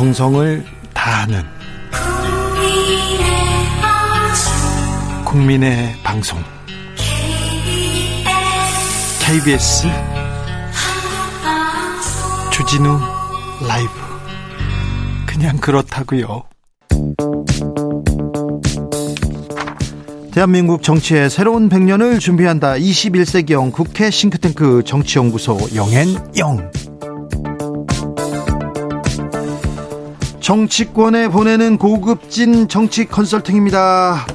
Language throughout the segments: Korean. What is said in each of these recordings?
정성을 다하는 국민의 방송 KBS 주진우 라이브 그냥 그렇다고요. 대한민국 정치의 새로운 100년을 준비한다. 21세기형 국회 싱크탱크 정치연구소 영앤영. 정치권에 보내는 고급진 정치 컨설팅입니다.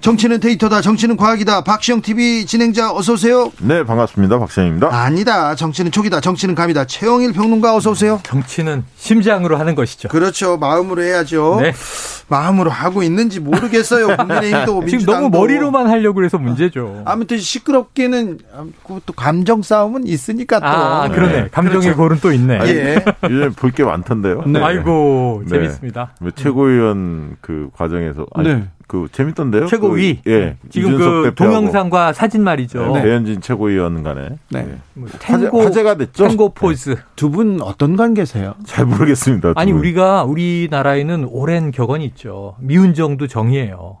정치는 데이터다. 정치는 과학이다. 박시영 TV 진행자 어서 오세요. 네, 반갑습니다. 박시영입니다. 아니다. 정치는 촉이다. 정치는 감이다. 최영일 평론가 어서 오세요. 정치는 심장으로 하는 것이죠. 그렇죠. 마음으로 해야죠. 네. 마음으로 하고 있는지 모르겠어요. 국민의힘도 지금 민주당도. 너무 머리로만 하려고 그래서 문제죠. 아무튼 시끄럽게는 또 감정 싸움은 있으니까 또. 아, 그러네. 네. 감정의 그렇죠. 골은 또 있네. 예. 요즘 볼 게 많던데요. 네. 아이고, 네. 재밌습니다. 뭐 최고위원 그 과정에서 아니, 네. 그 재밌던데요. 최고위. 그, 예. 지금 그 대표하고 동영상과 사진 말이죠. 네. 배현진 최고위원 간에 네. 예. 뭐 화제, 탱고, 화제 가 됐죠. 탱고 포즈. 두분 어떤 관계세요? 잘 모르겠습니다. 아니, 분. 우리가, 우리나라에는 오랜 격언이 있죠. 미운정도 정이에요.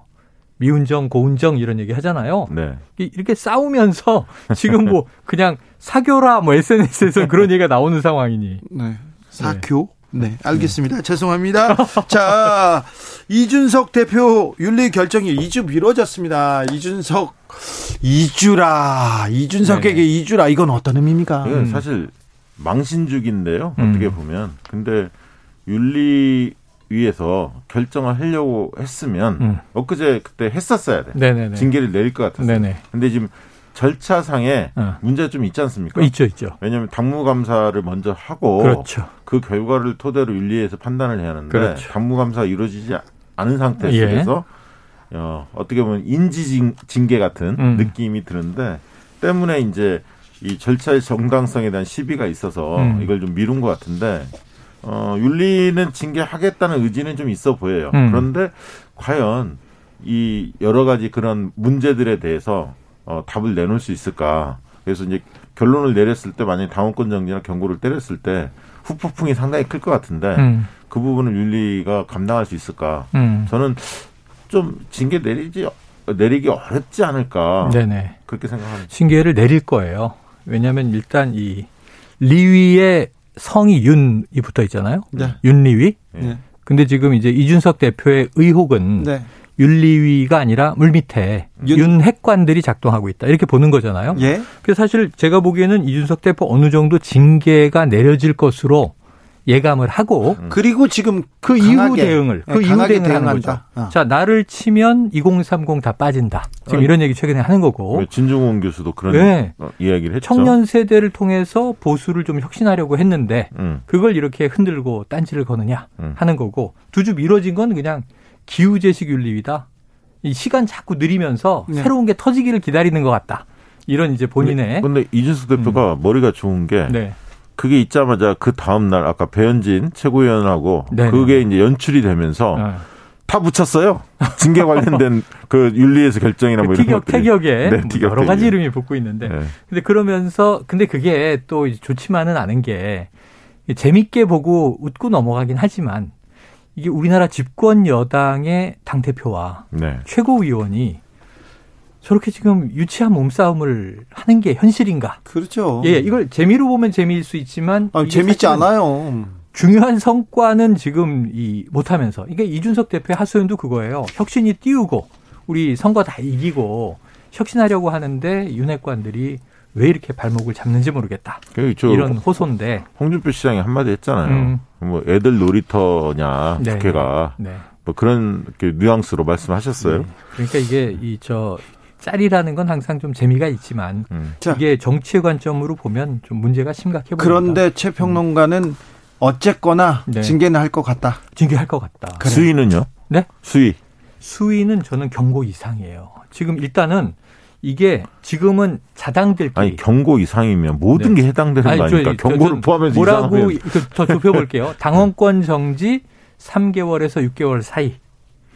미운정, 고운정 이런 얘기 하잖아요. 네. 이- 이렇게 싸우면서 지금 뭐 그냥 사교라 뭐 SNS에서 그런 얘기가 나오는 상황이니. 네. 사교? 네, 알겠습니다. 죄송합니다. 자, 이준석 대표 윤리 결정이 2주 미뤄졌습니다. 이준석, 이주라 이준석에게 네. 이주라 이건 어떤 의미입니까? 이건 음. 사실 망신죽인데요. 음. 어떻게 보면. 근데 윤리 위에서 결정을 하려고 했으면 음. 엊그제 그때 했었어야 돼. 네네네. 징계를 내릴 것 같았어요. 네네. 근데 지금 절차상에 어. 문제가 좀 있지 않습니까? 있죠, 있죠. 왜냐하면 당무감사를 먼저 하고 그렇죠. 그 결과를 토대로 윤리에서 판단을 해야 하는데 그렇죠. 당무감사가 이루어지지 않은 상태 예. 속에서 어, 어떻게 보면 인지 징계 같은 음. 느낌이 드는데 때문에 이제 이 절차의 정당성에 대한 시비가 있어서 음. 이걸 좀 미룬 것 같은데 어, 윤리는 징계하겠다는 의지는 좀 있어 보여요. 음. 그런데 과연 이 여러 가지 그런 문제들에 대해서 어, 답을 내놓을 수 있을까? 그래서 이제 결론을 내렸을 때 만약에 당원권 정지나 경고를 때렸을 때 후폭풍이 상당히 클 것 같은데 음, 그 부분을 윤리가 감당할 수 있을까? 음. 저는 좀 징계 내리지 내리기 어렵지 않을까 네네. 그렇게 생각합니다. 징계를 내릴 거예요. 왜냐하면 일단 이 리위의 성이 윤이 붙어 있잖아요. 네. 윤리위. 네. 근데 지금 이제 이준석 대표의 의혹은 네. 윤리위가 아니라 물밑에 윤- 윤핵관들이 작동하고 있다. 이렇게 보는 거잖아요. 예. 그래서 사실 제가 보기에는 이준석 대표 어느 정도 징계가 내려질 것으로 예감을 하고 그리고 지금 그 강하게, 이후 대응을 네, 그 이후 대응을 하는 거죠. 어. 자 나를 치면 2030 다 빠진다. 지금 아니, 이런 얘기 최근에 하는 거고 왜 진중원 교수도 그런 네. 어, 이야기를 했죠. 청년 세대를 통해서 보수를 좀 혁신하려고 했는데 음, 그걸 이렇게 흔들고 딴지를 거느냐 음. 하는 거고 두 주 미뤄진 건 그냥 기후재식 윤리위다. 이 시간 자꾸 느리면서 네. 새로운 게 터지기를 기다리는 것 같다. 이런 이제 본인의 근데 이준석 대표가 머리가 좋은 게 네. 그게 있자마자 그 다음 날 아까 배현진 최고위원하고 네네. 그게 이제 연출이 되면서 어. 다 붙였어요. 징계 관련된 그 윤리에서 결정이나 뭐 이런 티격 것들이. 태격에 네, 뭐 티격, 여러 가지 태격. 이름이 붙고 있는데 네. 근데 그러면서 근데 그게 또 좋지만은 않은 게 재밌게 보고 웃고 넘어가긴 하지만 이게 우리나라 집권 여당의 당 대표와 네. 최고위원이 저렇게 지금 유치한 몸싸움을 하는 게 현실인가? 그렇죠. 예, 이걸 재미로 보면 재미일 수 있지만 아, 재밌지 않아요. 중요한 성과는 지금 이 못하면서 이게 이준석 대표의 하소연도 그거예요. 혁신이 띄우고 우리 선거 다 이기고 혁신하려고 하는데 윤핵관들이 왜 이렇게 발목을 잡는지 모르겠다. 그저 이런 호소인데. 홍준표 시장이 한마디 했잖아요. 음. 뭐 애들 놀이터냐 네. 국회가 네. 뭐 그런 이렇게 뉘앙스로 말씀하셨어요. 그러니까 이게 이 저 짤이라는 건 항상 좀 재미가 있지만 음. 자. 이게 정치의 관점으로 보면 좀 문제가 심각해 보입니다. 그런데 최 평론가는 어쨌거나 네. 징계는 할 것 같다. 징계할 것 같다. 그래. 수위는요? 네? 수위. 수위는 저는 경고 이상이에요. 지금 일단은 이게 지금은 자당들끼리 아니 경고 이상이면 모든 네. 게 해당되는 아니, 거 저, 아닙니까? 저, 경고를 저, 포함해서 뭐라고 이상하면 그, 더 좁혀볼게요. 당원권 정지 3개월에서 6개월 사이.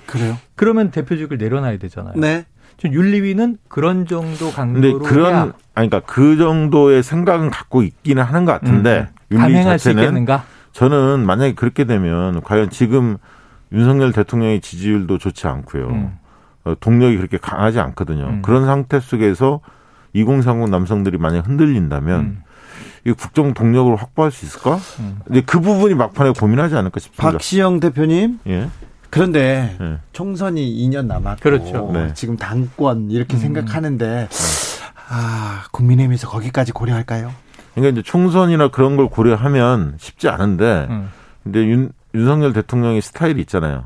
그래요? 그러면 대표직을 내려놔야 되잖아요. 네. 전 윤리위는 그런 정도 근데 강도로 그런 해야 아니 그러니까 그 정도의 생각은 갖고 있기는 하는 것 같은데 음, 윤리 감행할 수 자체는 있겠는가? 저는 만약에 그렇게 되면 과연 지금 윤석열 대통령의 지지율도 좋지 않고요. 음. 어, 동력이 그렇게 강하지 않거든요. 음. 그런 상태 속에서 2030 남성들이 만약 흔들린다면 음. 이 국정 동력을 확보할 수 있을까? 음. 근데 그 부분이 막판에 고민하지 않을까 싶습니다. 박시영 대표님. 예. 그런데 예. 총선이 2년 남았고 그렇죠. 네. 지금 당권 이렇게 음. 생각하는데 아 국민의힘에서 거기까지 고려할까요? 그러니까 이제 총선이나 그런 걸 고려하면 쉽지 않은데 음. 근데 윤, 윤석열 대통령의 스타일이 있잖아요.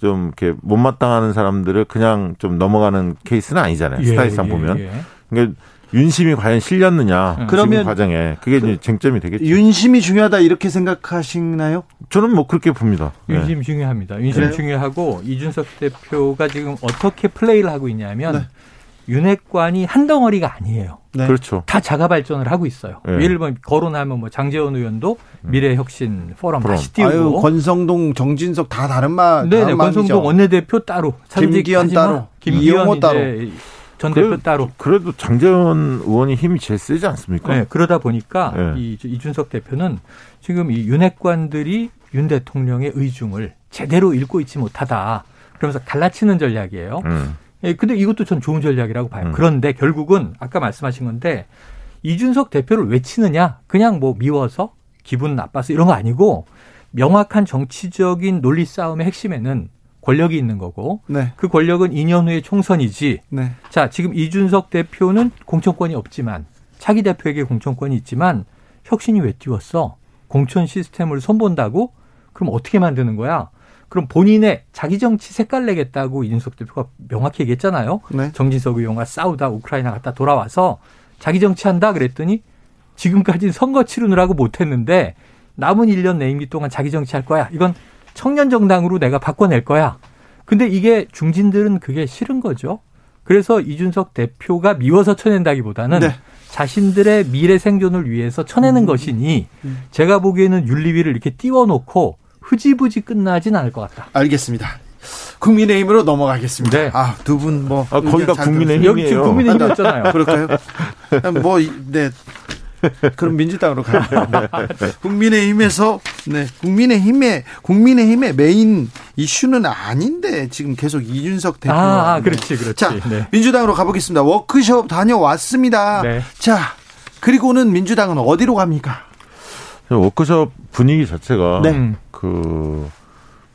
좀 이렇게 못마땅하는 사람들을 그냥 좀 넘어가는 케이스는 아니잖아요. 스타일상 예, 보면. 예. 그러니까 윤심이 과연 실렸느냐. 음. 그러면 과정에 그게 이제 쟁점이 되겠죠. 윤심이 중요하다 이렇게 생각하시나요? 저는 뭐 그렇게 봅니다. 네. 윤심 중요합니다. 윤심 그래요? 중요하고 이준석 대표가 지금 어떻게 플레이를 하고 있냐면 네. 윤핵관이 한 덩어리가 아니에요. 네. 그렇죠. 다 자가 발전을 하고 있어요. 네. 예를 들면 거론하면 뭐 장재원 의원도 미래혁신 포럼 포럼. 다시 띄우고 아유 권성동, 정진석 다 다른 말. 네네 다른 권성동. 원내대표 따로 김기현 따로, 김기현 따로. 전 대표 그래- 따로 그래도 장재원 의원이 힘이 제일 세지 않습니까? 네, 그러다 보니까 네. 이 이준석 대표는 지금 이 윤핵관들이 윤 대통령의 의중을 제대로 읽고 있지 못하다. 그러면서 갈라치는 전략이에요. 음. 예, 근데 이것도 전 좋은 전략이라고 봐요. 음. 그런데 결국은 아까 말씀하신 건데 이준석 대표를 왜 치느냐? 그냥 뭐 미워서 기분 나빠서 이런 거 아니고 명확한 정치적인 논리 싸움의 핵심에는 권력이 있는 거고 네. 그 권력은 2년 후에 총선이지. 네. 자, 지금 이준석 대표는 공천권이 없지만 차기 대표에게 공천권이 있지만 혁신이 왜 띄웠어? 공천 시스템을 손본다고? 그럼 어떻게 만드는 거야? 그럼 본인의 자기 정치 색깔 내겠다고 이준석 대표가 명확히 얘기했잖아요. 네. 정진석 의원과 싸우다 우크라이나 갔다 돌아와서 자기 정치한다 그랬더니 지금까지 선거 치르느라고 못했는데 남은 1년 내임기 동안 자기 정치할 거야. 이건 청년 정당으로 내가 바꿔낼 거야. 근데 이게 중진들은 그게 싫은 거죠. 그래서 이준석 대표가 미워서 쳐낸다기보다는 네. 자신들의 미래 생존을 위해서 쳐내는 것이니 제가 보기에는 윤리위를 이렇게 띄워놓고 흐지부지 끝나진 않을 것 같다. 알겠습니다. 국민의힘으로 넘어가겠습니다. 네. 아, 두 분 뭐. 아, 거의 다 의견 잘 국민의힘. 여기 지금. 국민의힘이었잖아요. 그럴까요? 뭐, 이- 네. 그럼 민주당으로 가요. 네. 국민의힘에서, 네. 국민의힘의, 국민의힘의 메인 이슈는 아닌데, 지금 계속 이준석 대표. 아, 아, 그렇지, 그렇지. 자, 네. 민주당으로 가보겠습니다. 워크숍 다녀왔습니다. 네. 자, 그리고는 민주당은 어디로 갑니까? 워크숍 분위기 자체가 네. 음. 그,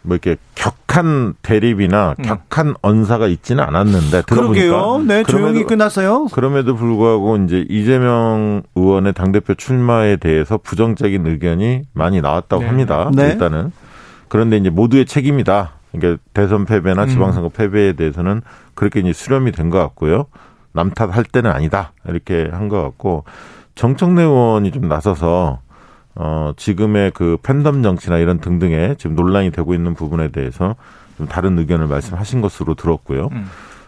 뭐 이렇게 격한 대립이나 음. 격한 언사가 있지는 않았는데. 들어보니까 네, 조용히 그럼에도- 끝났어요. 그럼에도 불구하고 이제 이재명 의원의 당 대표 출마에 대해서 부정적인 의견이 많이 나왔다고 네. 합니다. 네. 일단은. 그런데 이제 모두의 책임이다. 그러니까 대선 패배나 음. 지방선거 패배에 대해서는 그렇게 이제 수렴이 된 것 같고요. 남 탓할 때는 아니다. 이렇게 한 것 같고 정청래 의원이 좀 나서서 어 지금의 그 팬덤 정치나 이런 등등에 지금 논란이 되고 있는 부분에 대해서 좀 다른 의견을 말씀하신 것으로 들었고요. 음.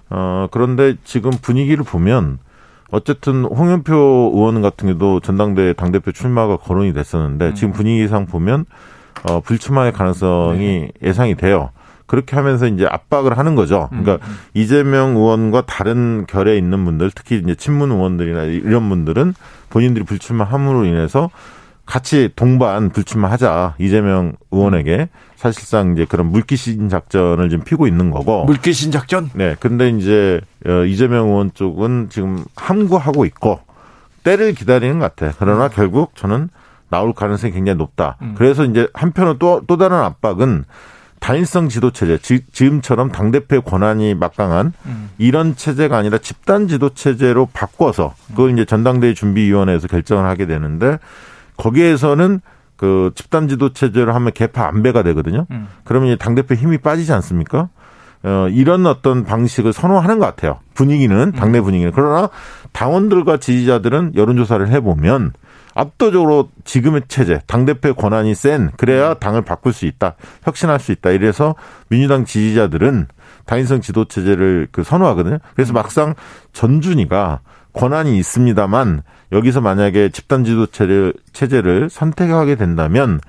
어, 그런데 지금 분위기를 보면 어쨌든 홍영표 의원 같은 경우도 전당대회 당대표 출마가 거론이 됐었는데 지금 분위기상 보면 어, 불출마의 가능성이 예상이 돼요. 그렇게 하면서 이제 압박을 하는 거죠. 그러니까 이재명 의원과 다른 결에 있는 분들, 특히 이제 친문 의원들이나 이런 분들은 본인들이 불출마함으로 인해서 같이 동반 불출마하자 이재명 의원에게 사실상 이제 그런 물귀신 작전을 지금 피고 있는 거고. 물귀신 작전? 네, 근데 이제 어, 이재명 의원 쪽은 지금 함구하고 있고 때를 기다리는 것 같아. 그러나 결국 저는 나올 가능성이 굉장히 높다. 음. 그래서 이제 한편으로 또, 또 다른 압박은 단일성 지도 체제, 지, 지금처럼 당대표의 권한이 막강한 음. 이런 체제가 아니라 집단 지도 체제로 바꿔서 그걸 이제 전당대회 준비위원회에서 결정을 하게 되는데 거기에서는 그 집단 지도 체제로 하면 개파 안배가 되거든요. 음. 그러면 이제 당대표 힘이 빠지지 않습니까? 어, 이런 어떤 방식을 선호하는 것 같아요. 분위기는, 당내 분위기는. 그러나 당원들과 지지자들은 여론조사를 해보면 압도적으로 지금의 체제, 당 대표의 권한이 센, 그래야 당을 바꿀 수 있다, 혁신할 수 있다. 이래서 민주당 지지자들은 단일성 지도 체제를 그 선호하거든요. 그래서 막상 전준이가 권한이 있습니다만 여기서 만약에 집단 지도체제를 체제를 선택하게 된다면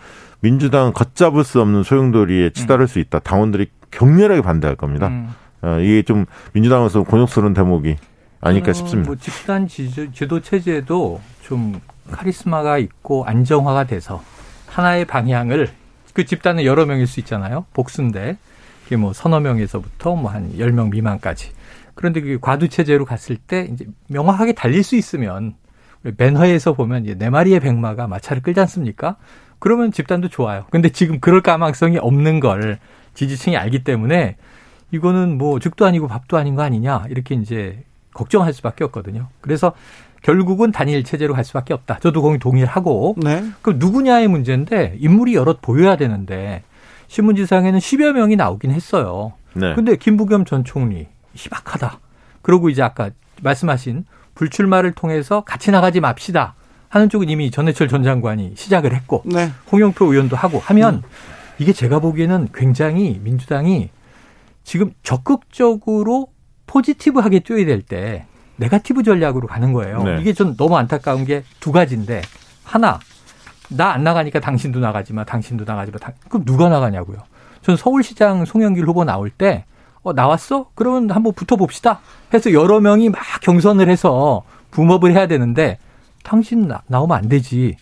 민주당은 걷잡을 수 없는 소용돌이에 치달을 수 있다. 당원들이 격렬하게 반대할 겁니다. 음. 어, 이게 좀 민주당으로서 곤욕스러운 대목이 아닐까 어, 싶습니다. 뭐 집단 지도, 지도 체제도 좀 카리스마가 있고 안정화가 돼서 하나의 방향을 그 집단은 여러 명일 수 있잖아요. 복수인데 이게 뭐 서너 명에서부터 뭐 한 열 명 미만까지. 그런데 그 과두 체제로 갔을 때 이제 명확하게 달릴 수 있으면 맨허에서 보면 이제 네 마리의 백마가 마차를 끌지 않습니까? 그러면 집단도 좋아요. 근데 지금 그럴 가망성이 없는 걸 지지층이 알기 때문에 이거는 뭐 죽도 아니고 밥도 아닌 거 아니냐 이렇게 이제 걱정할 수밖에 없거든요. 그래서 결국은 단일 체제로 갈 수밖에 없다. 저도 거기 동의를 하고. 네. 그럼 누구냐의 문제인데 인물이 여럿 보여야 되는데 신문지상에는 10여 명이 나오긴 했어요. 네. 근데 김부겸 전 총리 희박하다. 그러고 이제 아까 말씀하신 불출마를 통해서 같이 나가지 맙시다. 하는 쪽은 이미 전해철 전 장관이 시작을 했고 네. 홍영표 의원도 하고 하면 이게 제가 보기에는 굉장히 민주당이 지금 적극적으로 포지티브하게 뛰어야 될 때 네가티브 전략으로 가는 거예요. 네. 이게 전 너무 안타까운 게 두 가지인데 하나 나 안 나가니까 당신도 나가지 마, 당신도 나가지 마. 당- 그럼 누가 나가냐고요. 전 서울시장 송영길 후보 나올 때 어, 나왔어? 그러면 한번 붙어봅시다. 해서 여러 명이 막 경선을 해서 붐업을 해야 되는데 당신 나, 나오면 안 되지.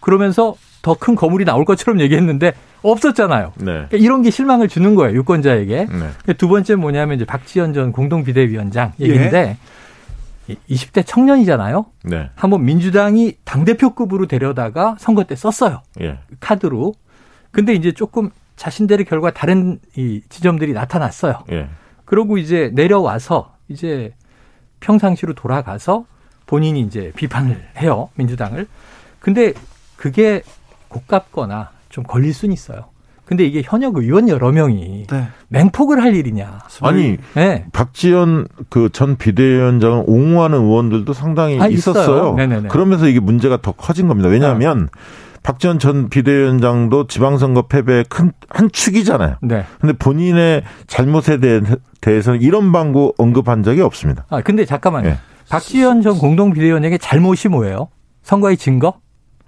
그러면서 더 큰 거물이 나올 것처럼 얘기했는데 없었잖아요. 네. 그러니까 이런 게 실망을 주는 거예요, 유권자에게. 네. 두 번째 뭐냐면 이제 박지원 전 공동 비대위원장 얘기인데 이 20대 청년이잖아요. 네. 한번 민주당이 당 대표급으로 데려다가 선거 때 썼어요. 예. 카드로. 근데 이제 조금 자신들의 결과 다른 이 지점들이 나타났어요. 예. 그러고 이제 내려와서 이제 평상시로 돌아가서 본인이 이제 비판을 해요. 민주당을. 근데 그게 고깝거나 좀 걸릴 수는 있어요. 근데 이게 현역 의원 여러 명이 네. 맹폭을 할 일이냐. 아니 네. 박지원 그 전 비대위원장을 옹호하는 의원들도 상당히 아, 있어요. 있었어요. 네네네. 그러면서 이게 문제가 더 커진 겁니다. 왜냐하면 박지원 전 비대위원장도 지방선거 패배의 큰 한 축이잖아요. 네. 근데 본인의 잘못에 대해, 대해서는 이런 방구 언급한 적이 없습니다. 아, 근데 잠깐만요. 예. 박지원 전 공동 비대위원에게 잘못이 뭐예요? 선거의 증거?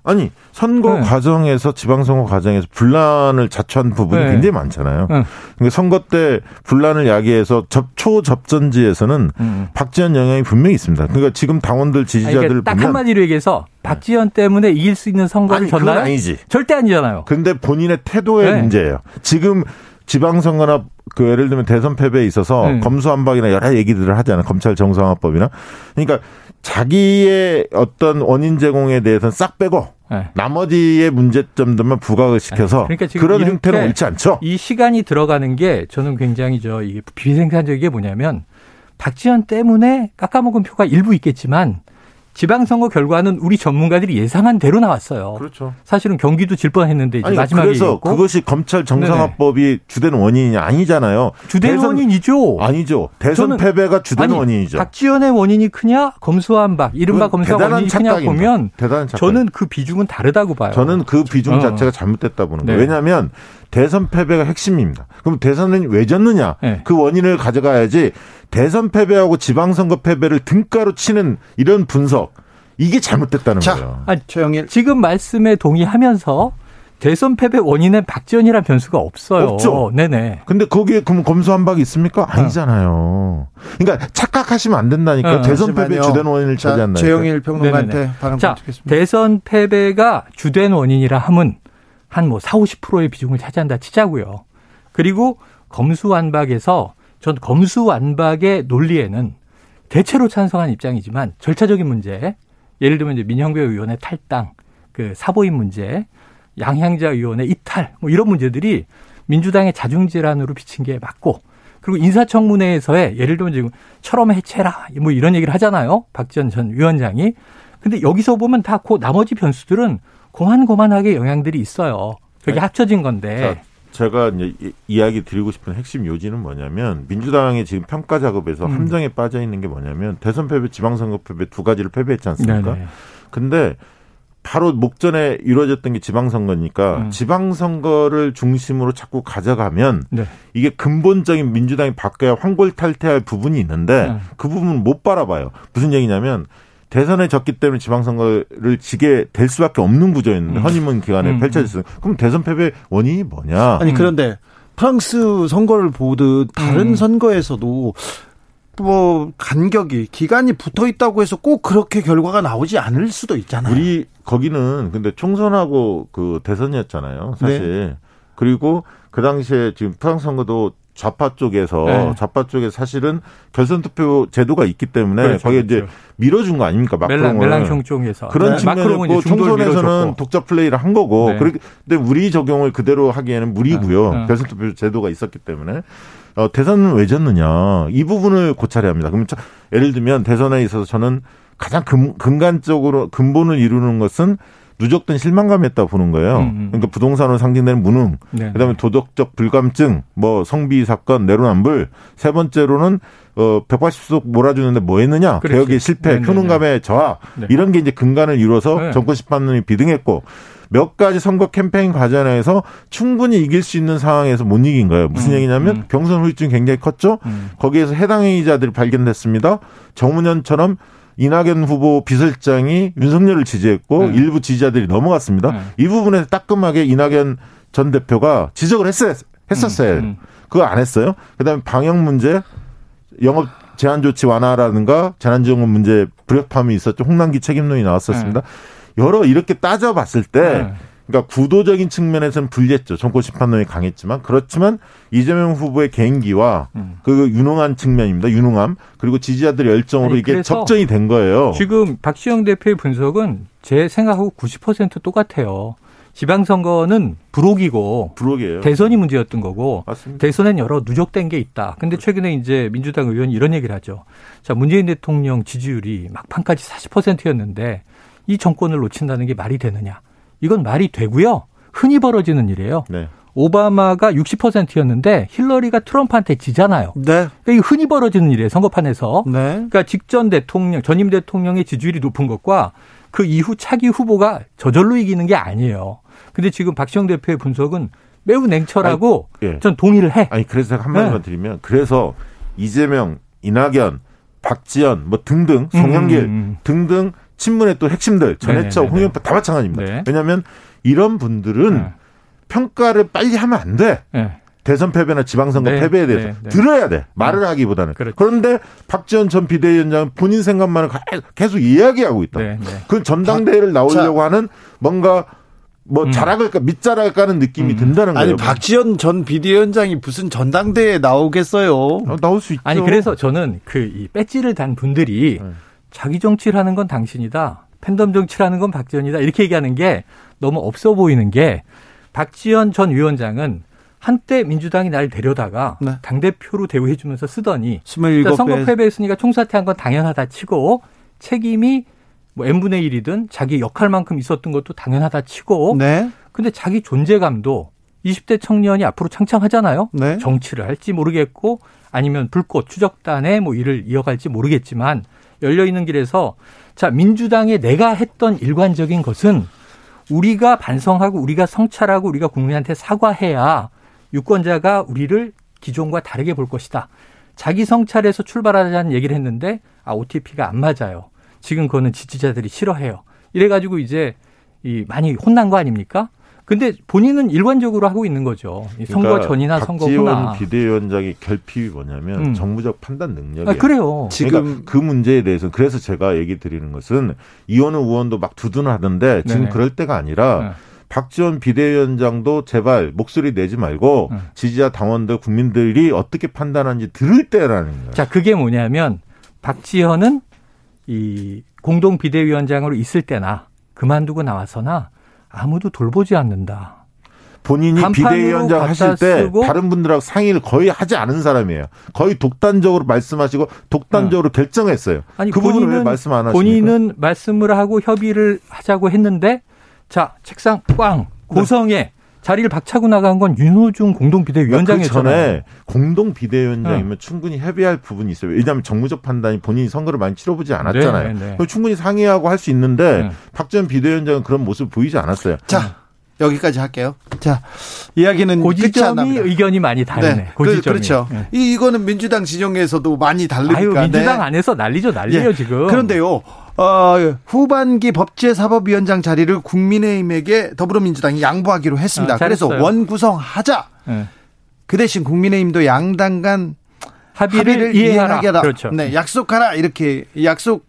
아니 선거 네. 과정에서 지방선거 과정에서 분란을 자초한 부분이 네. 굉장히 많잖아요. 응. 그러니까 선거 때 분란을 야기해서 접, 초 접전지에서는 음. 박지원 영향이 분명히 있습니다. 그러니까 지금 당원들 아니, 지지자들 그러니까 딱 보면 한마디로 얘기해서 박지원 때문에 이길 수 있는 선거를 아니 졌나요? 아니지. 절대 아니잖아요. 근데 본인의 태도의 네. 문제예요. 지금 지방선거나 그 예를 들면 대선 패배에 있어서 네. 검수한박이나 여러 얘기들을 하잖아요. 검찰 정상화법이나. 그러니까 자기의 어떤 원인 제공에 대해서는 싹 빼고 네. 나머지의 문제점들만 부각을 시켜서 그러니까 지금 그런 행태는 옳지 않죠. 이 시간이 들어가는 게 저는 굉장히 저 이게 비생산적인 게 뭐냐면 박지원 때문에 깎아먹은 표가 일부 있겠지만 지방선거 결과는 우리 전문가들이 예상한 대로 나왔어요. 그렇죠. 사실은 경기도 질 뻔했는데 이제 아니 마지막에 그래서 이겼고 그것이 검찰 정상화법이 주된 원인이 아니잖아요. 주된 대선- 원인이죠. 아니죠. 대선 패배가 주된 아니, 원인이죠. 박지원의 원인이 크냐, 검수한박, 이른바 검수한 원인이 크냐 착각입니다. 보면 대단한 착각. 저는 그 비중은 다르다고 봐요. 저는 그 비중 어. 자체가 잘못됐다 보는 거예요. 네. 왜냐하면 대선 패배가 핵심입니다. 그럼 대선은 왜 졌느냐? 네. 그 원인을 가져가야지 대선 패배하고 지방선거 패배를 등가로 치는 이런 분석 이게 잘못됐다는 자. 거예요. 아니, 최영일. 지금 말씀에 동의하면서 대선 패배 원인은 박지원이라는 변수가 없어요. 없죠. 네네. 근데 거기에 그럼 검수한 박이 있습니까? 아니잖아요. 그러니까 착각하시면 안 된다니까. 어. 대선 패배. 주된 원인을 자, 차지한다. 최영일 평론가한테. 발언 자. 대선 패배가 주된 원인이라 함은 한 뭐 4, 50%의 비중을 차지한다 치자고요. 그리고 검수완박에서 전 검수완박의 논리에는 대체로 찬성한 입장이지만 절차적인 문제, 예를 들면 이제 민형배 의원의 탈당, 그 사보임 문제, 양향자 의원의 이탈, 뭐 이런 문제들이 민주당의 자중질환으로 비친 게 맞고, 그리고 인사청문회에서의 예를 들면 지금 철험 해체라 뭐 이런 얘기를 하잖아요. 박지원 전 위원장이. 근데 여기서 보면 다 그 나머지 변수들은 고만고만하게 영향들이 있어요. 그게 네. 합쳐진 건데. 자, 제가 이제 이- 이야기 드리고 싶은 핵심 요지는 뭐냐면 민주당의 지금 평가 작업에서 음. 함정에 빠져 있는 게 뭐냐면 대선 패배, 지방선거 패배 두 가지를 패배했지 않습니까? 네네. 근데 바로 목전에 이루어졌던 게 지방선거니까 음. 지방선거를 중심으로 자꾸 가져가면 네. 이게 근본적인 민주당이 바꿔야 황골탈퇴할 부분이 있는데 네. 그 부분은 못 바라봐요. 무슨 얘기냐면 대선에 졌기 때문에 지방선거를 지게 될 수밖에 없는 구조였는데 음. 허니문 기간에 음. 펼쳐졌어요. 그럼 대선 패배 원인이 뭐냐? 아니 음. 그런데 프랑스 선거를 보듯 다른 음. 선거에서도 뭐 간격이 기간이 붙어 있다고 해서 꼭 그렇게 결과가 나오지 않을 수도 있잖아요. 우리 거기는 근데 총선하고 그 대선이었잖아요. 사실. 네. 그리고 그 당시에 지금 프랑스 선거도 좌파 쪽에서 네. 좌파 쪽에 사실은 결선 투표 제도가 있기 때문에 그렇죠, 거기에 그렇죠. 이제 밀어준 거 아닙니까 마크롱을 멜랑, 쪽에서 그런 네. 측면이고 총선에서는 독자 플레이를 한 거고 네. 그런데 우리 적용을 그대로 하기에는 무리고요 네. 네. 결선 투표 제도가 있었기 때문에 어, 대선은 왜 졌느냐 이 부분을 고찰해야 합니다. 그러면 예를 들면 대선에 있어서 저는 가장 근, 근간적으로 근본을 이루는 것은 누적된 실망감이었다 보는 거예요. 음, 음. 그러니까 부동산으로 상징되는 무능, 네. 그다음에 도덕적 불감증, 뭐 성비 사건, 내로남불, 세 번째로는 어 180석 몰아주는데 뭐 했느냐? 그렇지. 개혁의 실패, 네, 효능감의 네, 네. 저하 네. 이런 게 이제 근간을 이뤄서 네. 정권 심판론이 비등했고 몇 가지 선거 캠페인 과정에서 충분히 이길 수 있는 상황에서 못 이긴 거예요. 무슨 음, 얘기냐면 음. 경선 후유증이 굉장히 컸죠. 음. 거기에서 해당 행위자들이 발견됐습니다. 정문현처럼 이낙연 후보 비서실장이 윤석열을 지지했고 네. 일부 지지자들이 넘어갔습니다. 네. 이 부분에서 따끔하게 이낙연 전 대표가 지적을 했어요. 했었어요. 음, 음. 그거 안 했어요. 그다음에 방역 문제, 영업 제한 조치 완화라든가 재난지원금 문제 불협화음이 있었죠. 홍남기 책임론이 나왔었습니다. 네. 여러 이렇게 따져봤을 때 네. 그러니까 구도적인 측면에서는 불리했죠. 정권 심판론이 강했지만 그렇지만 이재명 후보의 개인기와 음. 그 유능한 측면입니다. 유능함 그리고 지지자들의 열정으로 아니, 이게 적정이 된 거예요. 지금 박시영 대표의 분석은 제 생각하고 90% 똑같아요. 지방선거는 불혹이고 불혹이에요. 대선이 문제였던 거고 맞습니다. 대선엔 여러 누적된 게 있다. 근데 최근에 이제 민주당 의원이 이런 얘기를 하죠. 자 문재인 대통령 지지율이 막판까지 40%였는데 이 정권을 놓친다는 게 말이 되느냐? 이건 말이 되고요. 흔히 벌어지는 일이에요. 네. 오바마가 60%였는데 힐러리가 트럼프한테 지잖아요. 네. 그러니까 이 흔히 벌어지는 일이에요. 선거판에서. 네. 그러니까 직전 대통령, 전임 대통령의 지지율이 높은 것과 그 이후 차기 후보가 저절로 이기는 게 아니에요. 근데 지금 박시영 대표의 분석은 매우 냉철하고 아니, 예. 전 동의를 해. 아니 그래서 한 마디만 네. 드리면 그래서 이재명, 이낙연, 박지원 뭐 등등 송영길 음, 음, 음. 등등 친문의 또 핵심들 전해철, 홍영표 다 마찬가지입니다. 네. 왜냐하면 이런 분들은 네. 평가를 빨리 하면 안 돼. 네. 대선 패배나 지방선거 네. 패배에 대해서 네. 네. 들어야 돼. 말을 네. 하기보다는. 그렇죠. 그런데 박지원 전 비대위원장은 본인 생각만을 계속 이야기하고 있다. 그 전당대회를 나오려고 자. 하는 뭔가 뭐 음. 자락을까 밑자락을 까는 느낌이 음. 든다는 거예요. 아니 박지원 전 비대위원장이 무슨 전당대회에 나오겠어요? 어, 나올 수 있죠. 아니 그래서 저는 그 이 배지를 단 분들이 네. 자기 정치를 하는 건 당신이다. 팬덤 정치를 하는 건 박지원이다. 이렇게 얘기하는 게 너무 없어 보이는 게 박지원 전 위원장은 한때 민주당이 날 데려다가 네. 당대표로 대우해 주면서 쓰더니 27배. 선거 패배했으니까 총사퇴한 건 당연하다 치고 책임이 뭐 n분의 1이든 자기 역할만큼 있었던 것도 당연하다 치고 네. 근데 자기 존재감도 20대 청년이 앞으로 창창하잖아요. 네. 정치를 할지 모르겠고 아니면 불꽃 추적단에 뭐 일을 이어갈지 모르겠지만 열려 있는 길에서 자 민주당에 내가 했던 일관적인 것은 우리가 반성하고 우리가 성찰하고 우리가 국민한테 사과해야 유권자가 우리를 기존과 다르게 볼 것이다. 자기 성찰에서 출발하자는 얘기를 했는데 아 OTP가 안 맞아요. 지금 그거는 지지자들이 싫어해요. 이래가지고 이제 이 많이 혼난 거 아닙니까? 근데 본인은 일관적으로 하고 있는 거죠. 선거 그러니까 전이나 선거 후나. 비대위원장의 결핍이 뭐냐면 음. 정무적 판단 능력이에요. 아, 그래요. 지금 그러니까 그 문제에 대해서 그래서 제가 얘기 드리는 것은 이원우 의원도 막 두둔하던데 지금 네네. 그럴 때가 아니라 네. 박지원 비대위원장도 제발 목소리 내지 말고 네. 지지자 당원들 국민들이 어떻게 판단하는지 들을 때라는 거예요. 자, 그게 뭐냐면 박지원은 이 공동 비대위원장으로 있을 때나 그만두고 나와서나 아무도 돌보지 않는다. 본인이 비대위원장 하실 때 다른 분들하고 상의를 거의 하지 않은 사람이에요. 거의 독단적으로 말씀하시고 독단적으로 어. 결정했어요. 아니, 그 부분을 왜 말씀 안 하십니까? 본인은 말씀을 하고 협의를 하자고 했는데 자 책상 꽝 고성에 네. 자리를 박차고 나간 건 윤호중 공동 비대위원장이었잖아요. 그 전에 공동 비대위원장이면 네. 충분히 협의할 부분이 있어요. 왜냐하면 정무적 판단이 본인이 선거를 많이 치러보지 않았잖아요. 네, 네. 충분히 상의하고 할 수 있는데 네. 박전 비대위원장은 그런 모습 보이지 않았어요. 자. 여기까지 할게요. 자, 이야기는 고지점이 의견이 많이 다르네. 네, 그, 그렇죠. 네. 이, 이거는 민주당 진영에서도 많이 다르니까. 아유, 민주당 네. 안에서 난리죠, 난리요 네. 지금. 그런데요. 어, 후반기 법제사법위원장 자리를 국민의힘에게 더불어민주당이 양보하기로 했습니다. 아, 그래서 원구성하자. 네. 그 대신 국민의힘도 양당 간 합의를, 합의를 이행하라. 이행하게 하라. 그렇죠. 네, 약속하라 이렇게 약속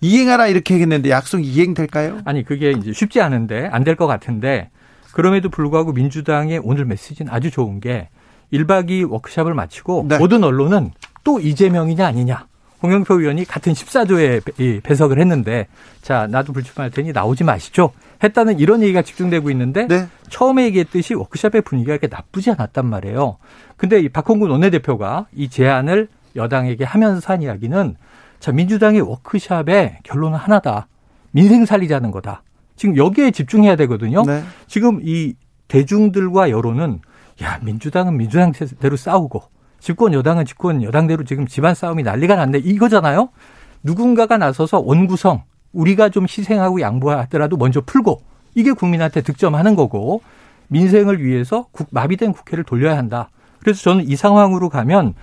이행하라 이렇게 했는데 약속 이행될까요? 아니 그게 이제 쉽지 않은데 안 될 것 같은데 그럼에도 불구하고 민주당의 오늘 메시지는 아주 좋은 게 1박 2일 워크샵을 마치고 네. 모든 언론은 또 이재명이냐 아니냐. 홍영표 의원이 같은 14조에 배석을 했는데 자 나도 불출마할 테니 나오지 마시죠. 했다는 이런 얘기가 집중되고 있는데 네. 처음에 얘기했듯이 워크숍의 분위기가 그렇게 나쁘지 않았단 말이에요. 근데 이 박홍근 원내대표가 이 제안을 여당에게 하면서 한 이야기는 자 민주당의 워크숍의 결론은 하나다. 민생 살리자는 거다. 지금 여기에 집중해야 되거든요. 네. 지금 이 대중들과 여론은 야 민주당은 민주당대로 싸우고 집권 여당은 집권 여당대로 지금 집안 싸움이 난리가 났네 이거잖아요. 누군가가 나서서 원구성 우리가 좀 희생하고 양보하더라도 먼저 풀고 이게 국민한테 득점하는 거고 민생을 위해서 국, 마비된 국회를 돌려야 한다. 그래서 저는 이 상황으로 가면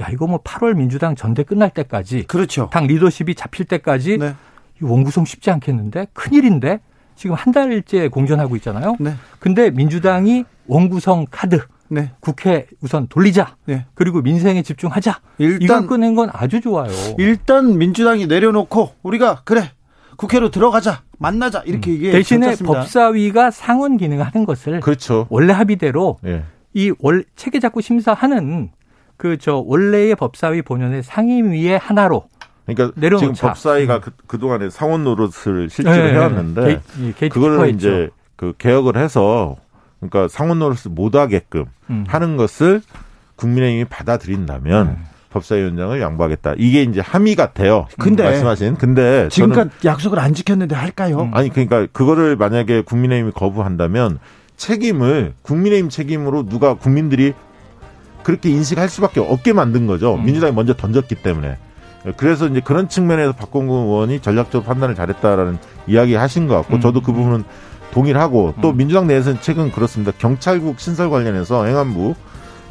야 이거 뭐 8월 민주당 전대 끝날 때까지 그렇죠. 당 리더십이 잡힐 때까지 네. 이 원구성 쉽지 않겠는데 큰일인데 지금 한 달째 공전하고 있잖아요. 네. 근데 민주당이 원구성 카드 네. 국회 우선 돌리자. 네. 그리고 민생에 집중하자. 이걸 일단 꺼낸 건 아주 좋아요. 일단 민주당이 내려놓고 우리가 그래 국회로 들어가자 만나자 이렇게 얘기해 음. 대신에 괜찮습니다. 법사위가 상원 기능을 하는 것을 그렇죠. 원래 합의대로 예. 이월 체계 자구 심사하는 그 저 원래의 법사위 본연의 상임위의 하나로 그러니까. 지금 법사위가 그, 그동안에 상원 노릇을 실제로 네, 해왔는데 게이- 이 게이트 그걸. 이제 그 개혁을 해서 그러니까 상원 노릇을 못 하게끔 음. 하는 것을 국민의힘이 받아들인다면 음. 법사위원장을 양보하겠다. 이게 이제 함의 같아요. 근데 말씀하신. 근데 지금까지 약속을 안 지켰는데 할까요? 음. 아니 그러니까 그거를 만약에 국민의힘이 거부한다면 책임을 국민의힘 책임으로 누가 국민들이 그렇게 인식할 수밖에 없게 만든 거죠. 음. 민주당이 먼저 던졌기 때문에. 그래서 이제 그런 측면에서 박홍근 의원이 전략적으로 판단을 잘했다라는 이야기 하신 것 같고 음. 저도 그 부분은 동의를 하고 또 음. 민주당 내에서는 최근 그렇습니다. 경찰국 신설 관련해서 행안부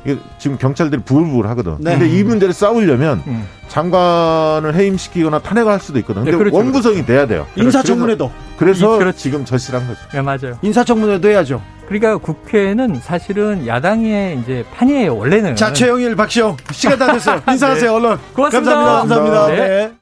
이게 지금 경찰들이 부글부글 하거든. 네. 근데 이 문제를 싸우려면 음. 장관을 해임시키거나 탄핵을 할 수도 있거든. 근데 네, 그렇죠. 원구성이 돼야 돼요. 인사청문회도 그래서 이- 그렇죠. 지금 절실한 거죠. 네, 맞아요. 인사청문회도 해야죠. 그러니까 국회는 사실은 야당의 이제 판이에요. 원래는. 자 최영일 박시영 시간 다 됐어요. 인사하세요 얼른. 고맙습니다. 감사합니다. 감사합니다. 네. 네.